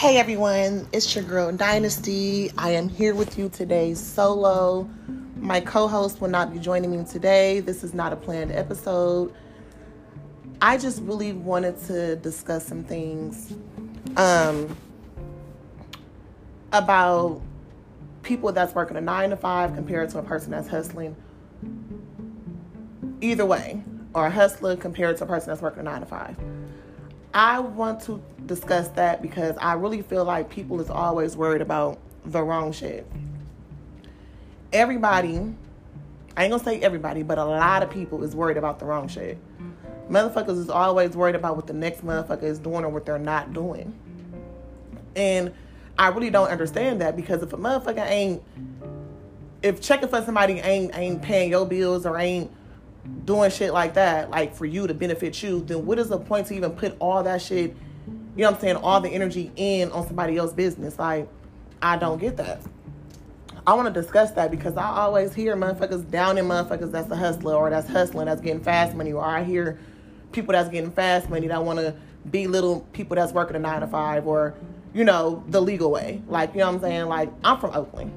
Hey everyone, it's your girl Dynasty. I am here with you today solo. My co host will not be joining me today. This is not a planned episode. I just really wanted to discuss some things um, about people that's working a nine to five compared to a person that's hustling. Either way, or a hustler compared to a person that's working a nine to five. I want to discuss that because I really feel like people is always worried about the wrong shit. Everybody, I ain't gonna say everybody, but a lot of people is worried about the wrong shit. Motherfuckers is always worried about what the next motherfucker is doing or what they're not doing. And I really don't understand that because if a motherfucker ain't if checking for somebody ain't ain't paying your bills or ain't doing shit like that, like for you to benefit you, then what is the point to even put all that shit, you know what I'm saying, all the energy in on somebody else's business? Like, I don't get that. I want to discuss that because I always hear motherfuckers down in motherfuckers that's a hustler or that's hustling, that's getting fast money, or I hear people that's getting fast money that want to belittle people that's working a nine to five or, you know, the legal way. Like, you know what I'm saying? Like, I'm from Oakland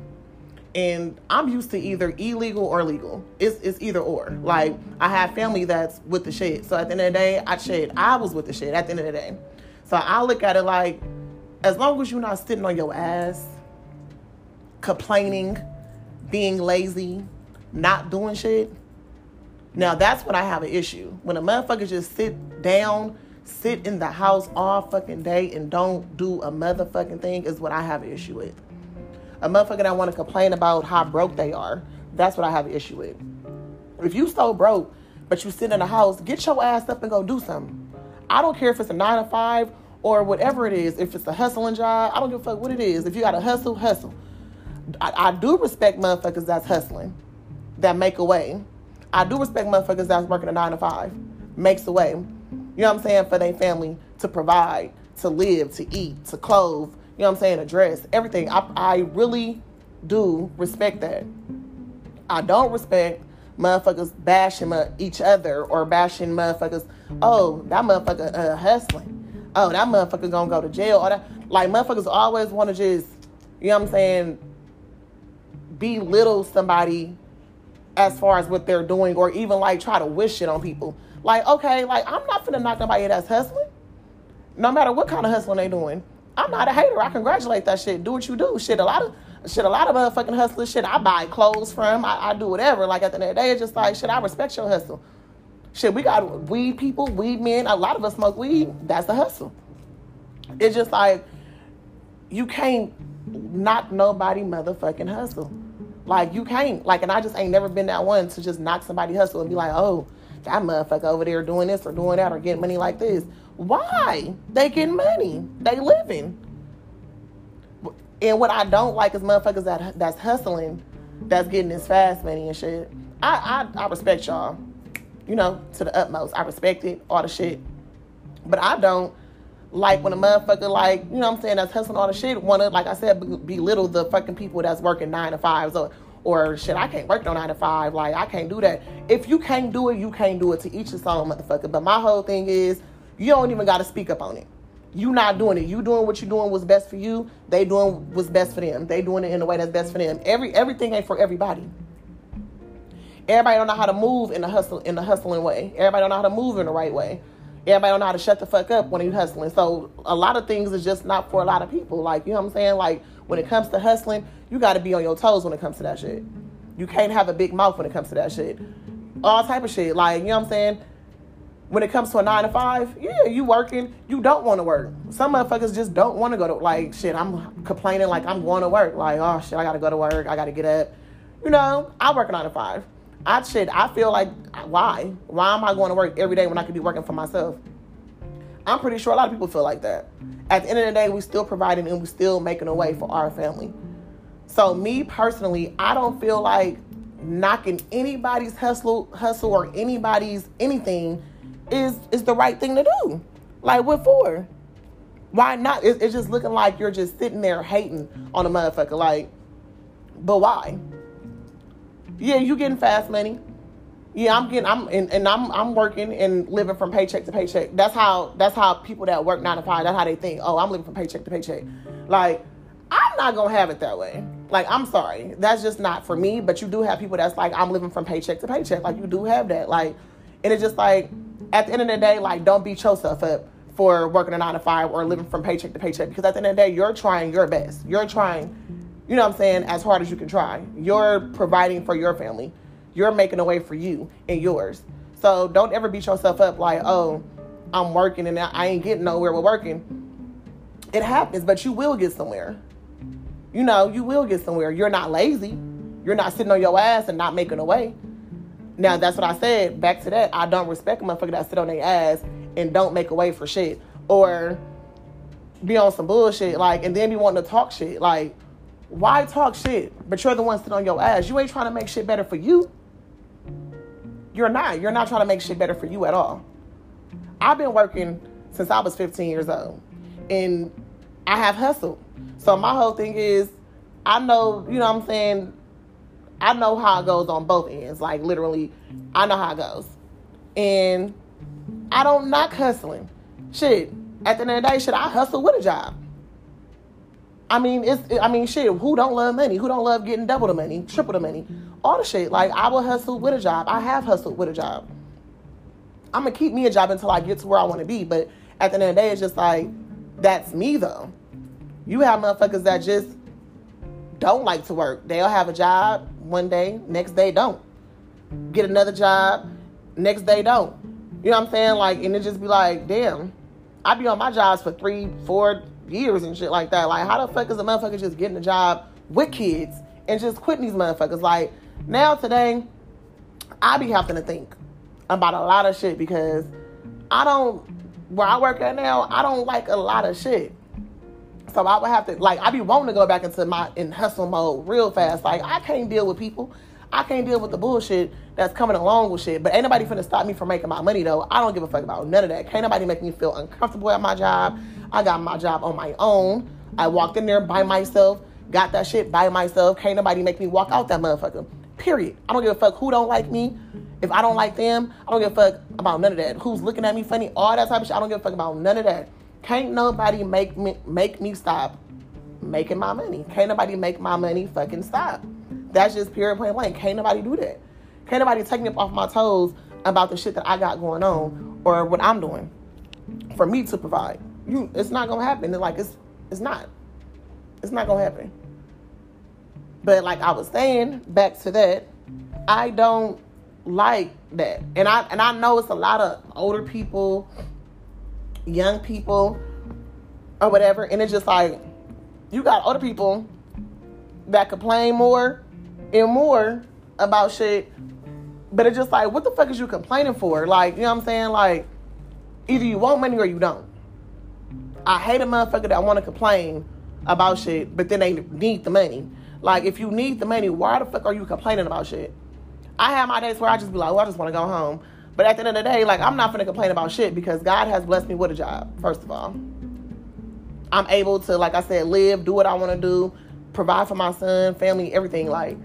and I'm used to either illegal or legal. It's it's either or. Like I have family that's with the shit. So at the end of the day, I shit. I was with the shit at the end of the day. So I look at it like, as long as you're not sitting on your ass, complaining, being lazy, not doing shit. Now that's when I have an issue. When a motherfucker just sit down, sit in the house all fucking day and don't do a motherfucking thing is what I have an issue with. A motherfucker that want to complain about how broke they are, that's what I have an issue with. If you so broke, but you sit in a house, get your ass up and go do something. I don't care if it's a nine to five or whatever it is. If it's a hustling job, I don't give a fuck what it is. If you got to hustle, hustle. I, I do respect motherfuckers that's hustling, that make a way. I do respect motherfuckers that's working a nine to five, makes a way. You know what I'm saying? For their family to provide, to live, to eat, to clothe, you know what I'm saying, address, everything. I, I really do respect that. I don't respect motherfuckers bashing each other or bashing motherfuckers. Oh, that motherfucker uh, hustling. Oh, that motherfucker gonna go to jail. Or that, like motherfuckers always want to just, you know what I'm saying, belittle somebody as far as what they're doing, or even like try to wish it on people. Like, okay, like I'm not finna knock nobody that's hustling. No matter what kind of hustling they doing. I'm not a hater. I congratulate that shit. Do what you do. Shit, a lot of shit, a lot of motherfucking hustlers. Shit, I buy clothes from. I, I do whatever. Like at the end of the day, it's just like shit. I respect your hustle. Shit, we got weed people, weed men. A lot of us smoke weed. That's the hustle. It's just like you can't knock nobody motherfucking hustle. Like you can't. Like, and I just ain't never been that one to just knock somebody hustle and be like, oh, that motherfucker over there doing this or doing that or getting money like this. Why? They getting money. They living. And what I don't like is motherfuckers that that's hustling, that's getting this fast money and shit. I, I I respect y'all, you know, to the utmost. I respect it, all the shit. But I don't like when a motherfucker like, you know what I'm saying, that's hustling all the shit, wanna, like I said, belittle the fucking people that's working nine to fives or or shit, I can't work no nine to five. Like I can't do that. If you can't do it, you can't do it to each his own, motherfucker. But my whole thing is you don't even got to speak up on it. You not doing it. You doing what you doing was best for you. They doing what's best for them. They doing it in a way that's best for them. Every everything ain't for everybody. Everybody don't know how to move in the hustle in the hustling way. Everybody don't know how to move in the right way. Everybody don't know how to shut the fuck up when you hustling. So a lot of things is just not for a lot of people. Like you know what I'm saying. Like when it comes to hustling, you got to be on your toes when it comes to that shit. You can't have a big mouth when it comes to that shit. All type of shit. Like you know what I'm saying when it comes to a nine to five, yeah, you working, you don't want to work. Some motherfuckers just don't want to go to like shit. I'm complaining like I'm going to work. Like, oh shit, I gotta go to work, I gotta get up. You know, I work a nine to five. I shit, I feel like why? Why am I going to work every day when I could be working for myself? I'm pretty sure a lot of people feel like that. At the end of the day, we still providing and we still making a way for our family. So me personally, I don't feel like knocking anybody's hustle hustle or anybody's anything is is the right thing to do. Like what for? Why not? It's, it's just looking like you're just sitting there hating on a motherfucker. Like, but why? Yeah, you getting fast money. Yeah, I'm getting I'm and, and I'm I'm working and living from paycheck to paycheck. That's how that's how people that work nine to five, that's how they think, oh, I'm living from paycheck to paycheck. Like, I'm not gonna have it that way. Like, I'm sorry. That's just not for me. But you do have people that's like, I'm living from paycheck to paycheck. Like you do have that. Like, and it's just like at the end of the day, like don't beat yourself up for working a nine to five or living from paycheck to paycheck because at the end of the day, you're trying your best. You're trying, you know what I'm saying, as hard as you can try. You're providing for your family. You're making a way for you and yours. So don't ever beat yourself up like, oh, I'm working and I ain't getting nowhere with working. It happens, but you will get somewhere. You know, you will get somewhere. You're not lazy. You're not sitting on your ass and not making a way. Now that's what I said. Back to that, I don't respect a motherfucker that sit on their ass and don't make a way for shit. Or be on some bullshit, like, and then be wanting to talk shit. Like, why talk shit? But you're the one sitting on your ass. You ain't trying to make shit better for you. You're not. You're not trying to make shit better for you at all. I've been working since I was 15 years old. And I have hustled. So my whole thing is I know, you know what I'm saying, I know how it goes on both ends. Like literally, I know how it goes. And I don't knock hustling. Shit. At the end of the day, shit, I hustle with a job. I mean, it's I mean, shit, who don't love money? Who don't love getting double the money, triple the money? All the shit. Like I will hustle with a job. I have hustled with a job. I'm gonna keep me a job until I get to where I want to be. But at the end of the day, it's just like that's me though. You have motherfuckers that just don't like to work. They'll have a job one day, next day don't. Get another job, next day don't. You know what I'm saying? Like, and it just be like, damn, I be on my jobs for three, four years and shit like that. Like, how the fuck is a motherfucker just getting a job with kids and just quitting these motherfuckers? Like, now today, I be having to think about a lot of shit because I don't, where I work at now, I don't like a lot of shit. So I would have to, like, I be wanting to go back into my in hustle mode real fast. Like, I can't deal with people. I can't deal with the bullshit that's coming along with shit. But ain't nobody finna stop me from making my money though. I don't give a fuck about none of that. Can't nobody make me feel uncomfortable at my job. I got my job on my own. I walked in there by myself, got that shit by myself. Can't nobody make me walk out that motherfucker. Period. I don't give a fuck who don't like me. If I don't like them, I don't give a fuck about none of that. Who's looking at me funny, all that type of shit. I don't give a fuck about none of that. Can't nobody make me make me stop making my money. Can't nobody make my money fucking stop. That's just pure plain blank. Can't nobody do that. Can't nobody take me up off my toes about the shit that I got going on or what I'm doing for me to provide. You, it's not gonna happen. It's like it's, it's not. It's not gonna happen. But like I was saying, back to that, I don't like that, and I and I know it's a lot of older people, young people, or whatever, and it's just like you got other people that complain more and more about shit. But it's just like, what the fuck is you complaining for? Like, you know what I'm saying? Like, either you want money or you don't. I hate a motherfucker that want to complain about shit, but then they need the money. Like, if you need the money, why the fuck are you complaining about shit? I have my days where I just be like, well, I just want to go home. But at the end of the day, like, I'm not to complain about shit because God has blessed me with a job, first of all. I'm able to, like I said, live, do what I want to do, provide for my son, family, everything. Like,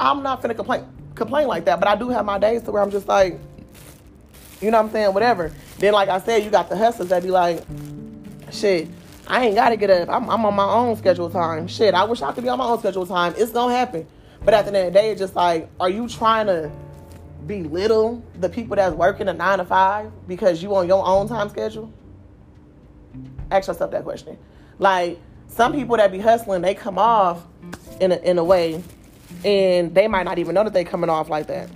I'm not gonna complain complain like that. But I do have my days to where I'm just like, you know what I'm saying, whatever. Then like I said, you got the hustlers that be like, shit, I ain't gotta get up. I'm, I'm on my own schedule time. Shit, I wish I could be on my own schedule time. It's gonna happen. But at the end of the day, it's just like, are you trying to belittle the people that's working a nine to five because you on your own time schedule? Ask yourself that question. Like some people that be hustling, they come off in a, in a way and they might not even know that they coming off like that.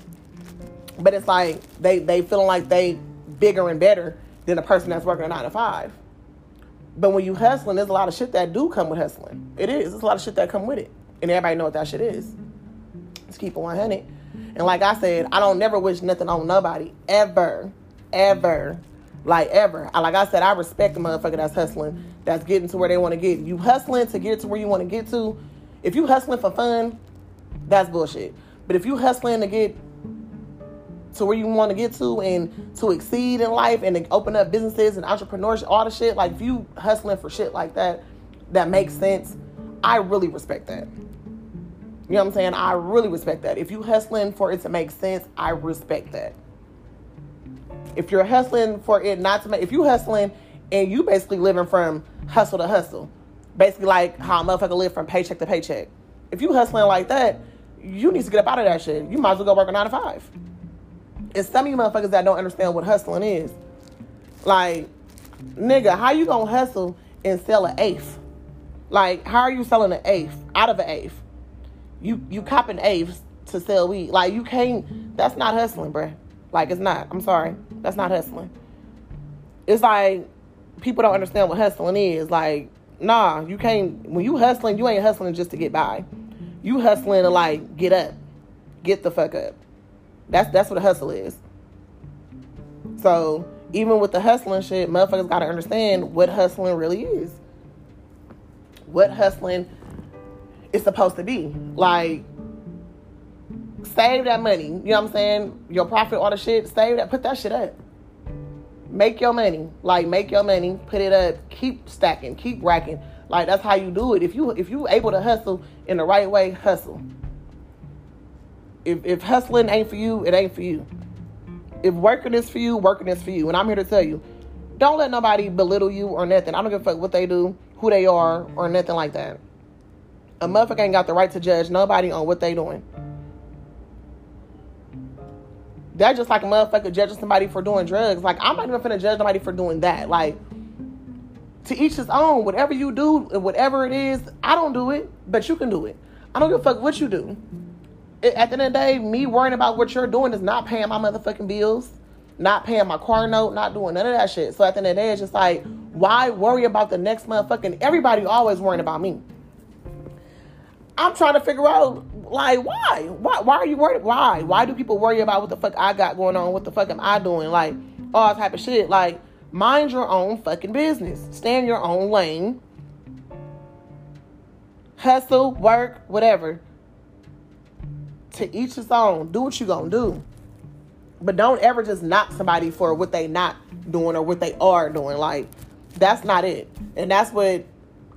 But it's like they they feeling like they bigger and better than a person that's working a nine to five. But when you hustling, there's a lot of shit that do come with hustling. It is. There's a lot of shit that come with it, and everybody know what that shit is. Let's keep it 100. And like I said, I don't never wish nothing on nobody ever, ever, like ever. Like I said, I respect the motherfucker that's hustling, that's getting to where they want to get. You hustling to get to where you want to get to. If you hustling for fun, that's bullshit. But if you hustling to get to where you want to get to and to exceed in life and to open up businesses and entrepreneurship, all the shit, like if you hustling for shit like that, that makes sense, I really respect that. You know what I'm saying? I really respect that. If you hustling for it to make sense, I respect that. If you're hustling for it not to make, if you hustling and you basically living from hustle to hustle, basically like how a motherfucker live from paycheck to paycheck. If you hustling like that, you need to get up out of that shit. You might as well go work a nine to five. It's some of you motherfuckers that don't understand what hustling is. Like, nigga, how you gonna hustle and sell an eighth? Like, how are you selling an eighth out of an eighth? You you copping eighths to sell weed. Like you can't that's not hustling, bruh. Like it's not. I'm sorry. That's not hustling. It's like people don't understand what hustling is. Like, nah, you can't when you hustling, you ain't hustling just to get by. You hustling to like get up. Get the fuck up. That's that's what a hustle is. So even with the hustling shit, motherfuckers gotta understand what hustling really is. What hustling is supposed to be. Like save that money. You know what I'm saying? Your profit, all the shit, save that, put that shit up. Make your money. Like make your money, put it up, keep stacking, keep racking. Like that's how you do it. If you if you able to hustle in the right way, hustle. If if hustling ain't for you, it ain't for you. If working is for you, working is for you. And I'm here to tell you, don't let nobody belittle you or nothing. I don't give a fuck what they do, who they are, or nothing like that. A motherfucker ain't got the right to judge nobody on what they doing. That's just like a motherfucker judging somebody for doing drugs. Like I'm not even finna judge somebody for doing that. Like to each his own. Whatever you do, whatever it is, I don't do it, but you can do it. I don't give a fuck what you do. At the end of the day, me worrying about what you're doing is not paying my motherfucking bills, not paying my car note, not doing none of that shit. So at the end of the day, it's just like, why worry about the next motherfucking? Everybody always worrying about me. I'm trying to figure out like why? Why why are you worried? Why? Why do people worry about what the fuck I got going on? What the fuck am I doing? Like all type of shit. Like mind your own fucking business. Stay in your own lane. Hustle, work, whatever. To each his own. Do what you gonna do. But don't ever just knock somebody for what they not doing or what they are doing. Like that's not it. And that's what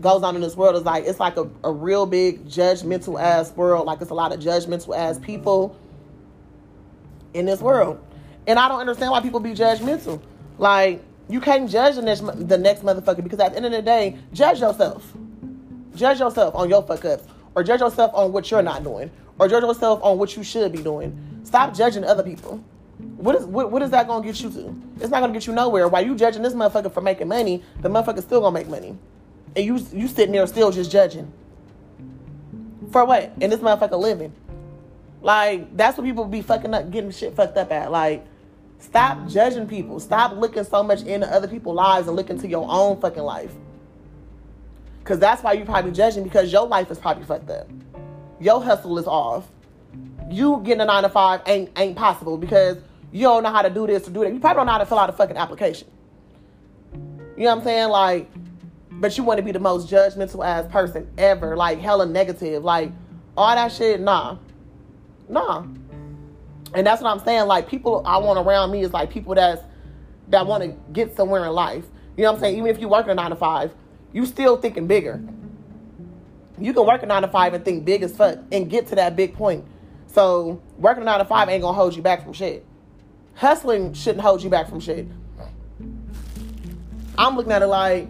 goes on in this world is like it's like a, a real big judgmental ass world. Like it's a lot of judgmental ass people in this world. And I don't understand why people be judgmental. Like you can't judge the next, the next motherfucker because at the end of the day, judge yourself. Judge yourself on your fuck ups, or judge yourself on what you're not doing, or judge yourself on what you should be doing. Stop judging other people. What is what, what is that gonna get you to? It's not gonna get you nowhere. While you judging this motherfucker for making money, the motherfucker's still gonna make money and you you sitting there still just judging. For what? And this motherfucker living. Like that's what people be fucking up, getting shit fucked up at. Like, stop judging people. Stop looking so much into other people's lives and looking to your own fucking life. Cause that's why you probably judging because your life is probably fucked up. Your hustle is off. You getting a nine to five ain't ain't possible because you don't know how to do this or do that. You probably don't know how to fill out a fucking application. You know what I'm saying? Like but you want to be the most judgmental ass person ever, like hella negative, like all that shit. Nah, nah. And that's what I'm saying. Like people I want around me is like people that's that want to get somewhere in life. You know what I'm saying? Even if you work a nine to five, you still thinking bigger. You can work a nine to five and think big as fuck and get to that big point. So working a nine to five ain't gonna hold you back from shit. Hustling shouldn't hold you back from shit. I'm looking at it like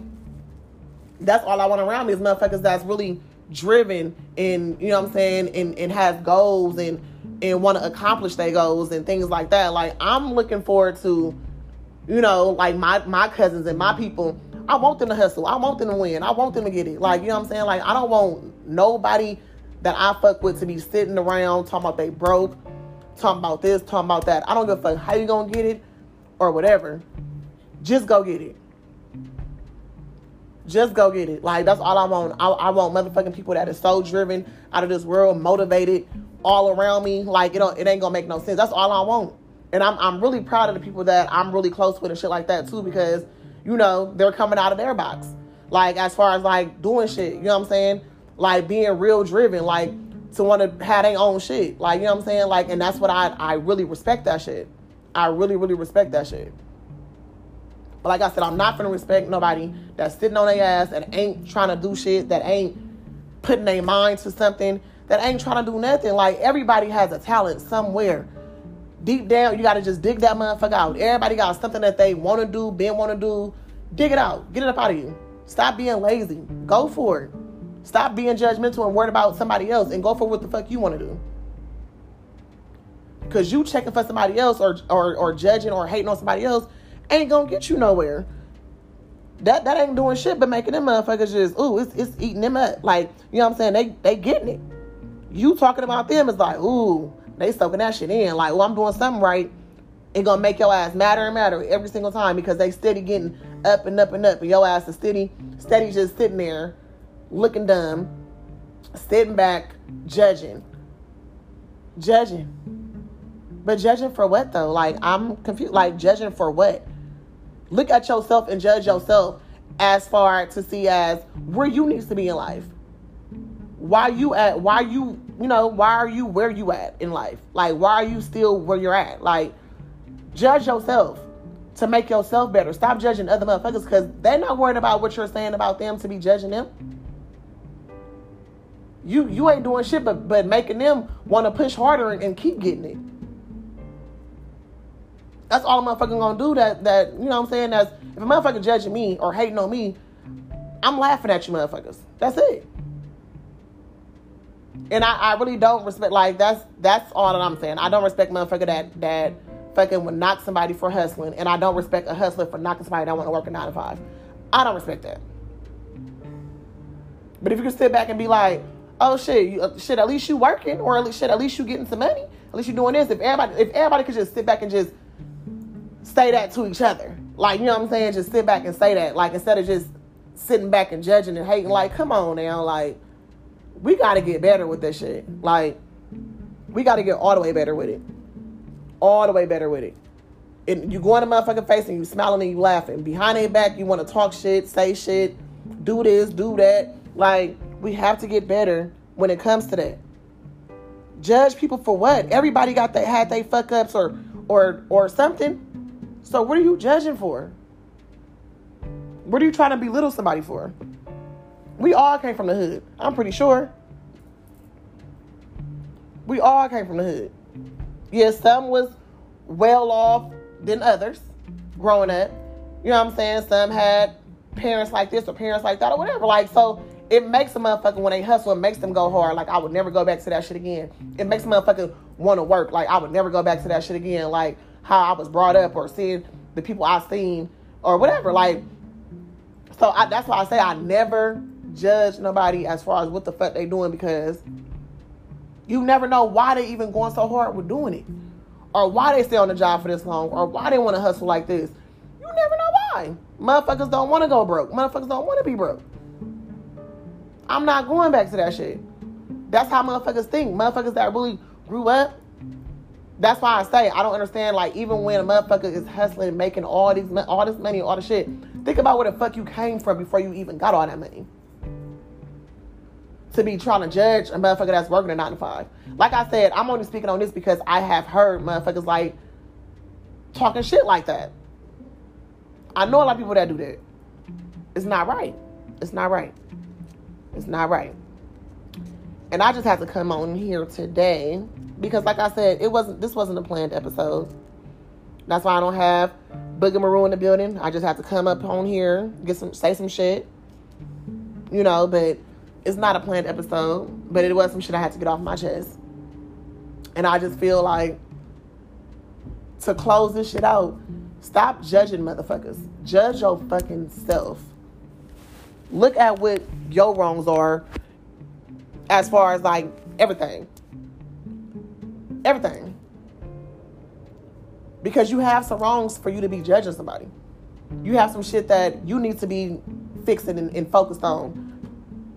that's all I want around me is motherfuckers that's really driven and you know what I'm saying and, and has goals and and want to accomplish their goals and things like that. Like I'm looking forward to, you know, like my my cousins and my people. I want them to hustle. I want them to win. I want them to get it. Like you know what I'm saying. Like I don't want nobody that I fuck with to be sitting around talking about they broke, talking about this, talking about that. I don't give a fuck how you gonna get it or whatever. Just go get it. Just go get it. Like that's all I want. I, I want motherfucking people that are so driven out of this world, motivated, all around me. Like it don't, it ain't gonna make no sense. That's all I want. And I'm I'm really proud of the people that I'm really close with and shit like that too, because you know they're coming out of their box. Like as far as like doing shit, you know what I'm saying? Like being real driven, like to want to have their own shit. Like you know what I'm saying? Like and that's what I I really respect that shit. I really really respect that shit. But like I said, I'm not gonna respect nobody that's sitting on their ass and ain't trying to do shit, that ain't putting their mind to something, that ain't trying to do nothing. Like everybody has a talent somewhere. Deep down, you gotta just dig that motherfucker out. Everybody got something that they wanna do, been wanna do. Dig it out. Get it up out of you. Stop being lazy. Go for it. Stop being judgmental and worried about somebody else and go for what the fuck you wanna do. Cause you checking for somebody else or, or or judging or hating on somebody else ain't gonna get you nowhere. That that ain't doing shit but making them motherfuckers just ooh, it's it's eating them up. Like, you know what I'm saying? They they getting it. You talking about them is like, ooh, they soaking that shit in. Like, well, I'm doing something right. It gonna make your ass madder and madder every single time because they steady getting up and up and up, and your ass is steady, steady just sitting there, looking dumb, sitting back, judging, judging. But judging for what though? Like I'm confused. Like judging for what? Look at yourself and judge yourself as far to see as where you needs to be in life. Why you at? Why you? You know? Why are you where you at in life? Like why are you still where you're at? Like judge yourself to make yourself better. Stop judging other motherfuckers because they're not worried about what you're saying about them to be judging them. You you ain't doing shit but but making them want to push harder and, and keep getting it. That's all a motherfucker gonna do. That that you know what I'm saying. That's if a motherfucker judging me or hating on me, I'm laughing at you motherfuckers. That's it. And I, I really don't respect like that's that's all that I'm saying. I don't respect motherfucker that that fucking would knock somebody for hustling, and I don't respect a hustler for knocking somebody that want to work a nine to five. I don't respect that. But if you can sit back and be like, oh shit, you, uh, shit, at least you working, or at least shit, at least you getting some money, at least you doing this. If everybody, if everybody could just sit back and just say that to each other. Like, you know what I'm saying? Just sit back and say that. Like, instead of just sitting back and judging and hating, like, come on now. Like, we got to get better with this shit. Like, we got to get all the way better with it. All the way better with it. And you go in the motherfucking face and you smiling and you laughing. Behind their back, you want to talk shit, say shit, do this, do that. Like, we have to get better when it comes to that. Judge people for what? Everybody got that had they fuck ups or or or something. So what are you judging for? What are you trying to belittle somebody for? We all came from the hood. I'm pretty sure. We all came from the hood. Yes, some was well off than others growing up. You know what I'm saying? Some had parents like this or parents like that or whatever. Like, so it makes a motherfucker when they hustle, it makes them go hard. Like, I would never go back to that shit again. It makes a motherfucker want to work. Like, I would never go back to that shit again. Like, how I was brought up or seeing the people I've seen or whatever. Like, so I, that's why I say I never judge nobody as far as what the fuck they doing because you never know why they even going so hard with doing it or why they stay on the job for this long or why they want to hustle like this. You never know why. Motherfuckers don't want to go broke. Motherfuckers don't want to be broke. I'm not going back to that shit. That's how motherfuckers think. Motherfuckers that really grew up that's why I say I don't understand. Like even when a motherfucker is hustling, making all these all this money, all the shit. Think about where the fuck you came from before you even got all that money. To be trying to judge a motherfucker that's working a nine to five. Like I said, I'm only speaking on this because I have heard motherfuckers like talking shit like that. I know a lot of people that do that. It's not right. It's not right. It's not right. And I just have to come on here today because like I said, it wasn't this wasn't a planned episode. That's why I don't have Booger Maroon in the building. I just have to come up on here, get some say some shit. You know, but it's not a planned episode, but it was some shit I had to get off my chest. And I just feel like to close this shit out, stop judging motherfuckers. Judge your fucking self. Look at what your wrongs are as far as like everything. Everything. Because you have some wrongs for you to be judging somebody. You have some shit that you need to be fixing and, and focused on.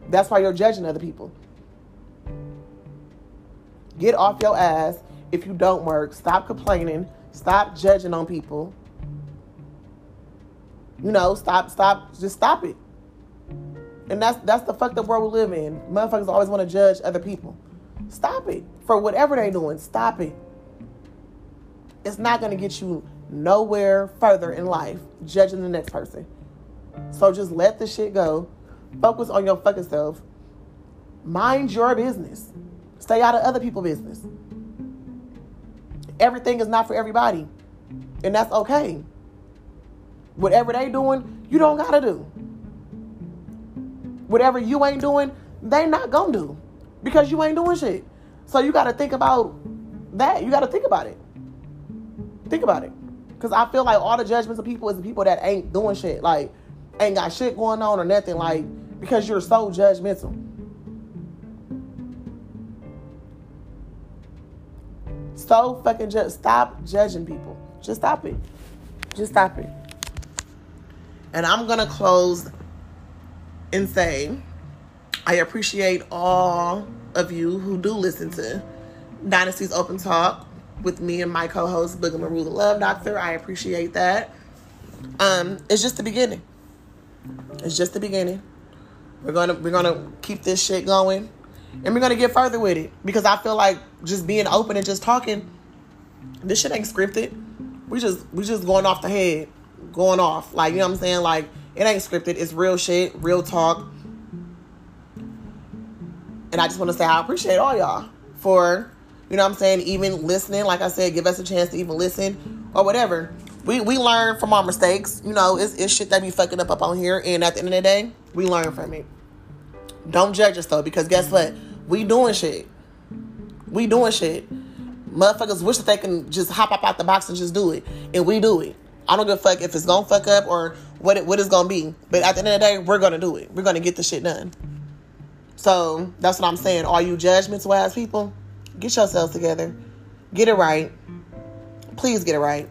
That's why you're judging other people. Get off your ass if you don't work. Stop complaining. Stop judging on people. You know, stop, stop, just stop it. And that's that's the fucked up world we live in. Motherfuckers always want to judge other people. Stop it. For whatever they're doing, stop it. It's not going to get you nowhere further in life judging the next person. So just let the shit go. Focus on your fucking self. Mind your business. Stay out of other people's business. Everything is not for everybody. And that's okay. Whatever they doing, you don't gotta do. Whatever you ain't doing, they not gonna do. Because you ain't doing shit. So you gotta think about that. You gotta think about it. Think about it. Cause I feel like all the judgments of people is the people that ain't doing shit. Like ain't got shit going on or nothing. Like because you're so judgmental. So fucking just stop judging people. Just stop it. Just stop it. And I'm gonna close and say I appreciate all of you who do listen to Dynasty's Open Talk with me and my co-host Maru the Love Doctor. I appreciate that. Um, it's just the beginning. It's just the beginning. We're gonna we're gonna keep this shit going, and we're gonna get further with it because I feel like just being open and just talking, this shit ain't scripted. We just we just going off the head, going off like you know what I'm saying. Like it ain't scripted. It's real shit, real talk. And I just want to say I appreciate all y'all for you know what I'm saying, even listening. Like I said, give us a chance to even listen or whatever. We we learn from our mistakes. You know, it's, it's shit that be fucking up up on here. And at the end of the day, we learn from it. Don't judge us though, because guess what? We doing shit. We doing shit. Motherfuckers wish that they can just hop up out the box and just do it. And we do it. I don't give a fuck if it's gonna fuck up or what it what it's gonna be. But at the end of the day, we're gonna do it. We're gonna get the shit done. So that's what I'm saying. All you judgmental ass people, Get yourselves together. Get it right. Please get it right.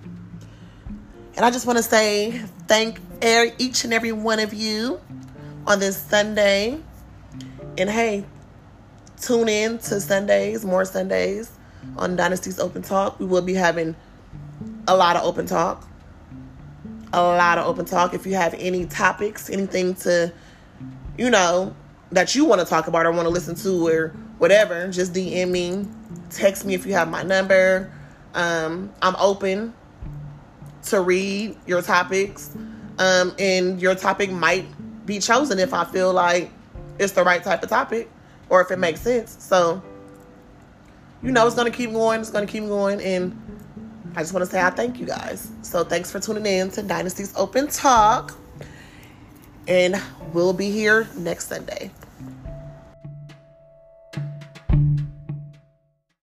And I just want to say thank er, each and every one of you on this Sunday. And hey, tune in to Sundays, more Sundays on Dynasty's Open Talk. We will be having a lot of open talk. A lot of open talk. If you have any topics, anything to, you know, that you want to talk about or want to listen to or whatever, just DM me Text me if you have my number. Um, I'm open to read your topics. Um, and your topic might be chosen if I feel like it's the right type of topic or if it makes sense. So, you know, it's going to keep going. It's going to keep going. And I just want to say I thank you guys. So, thanks for tuning in to Dynasty's Open Talk. And we'll be here next Sunday.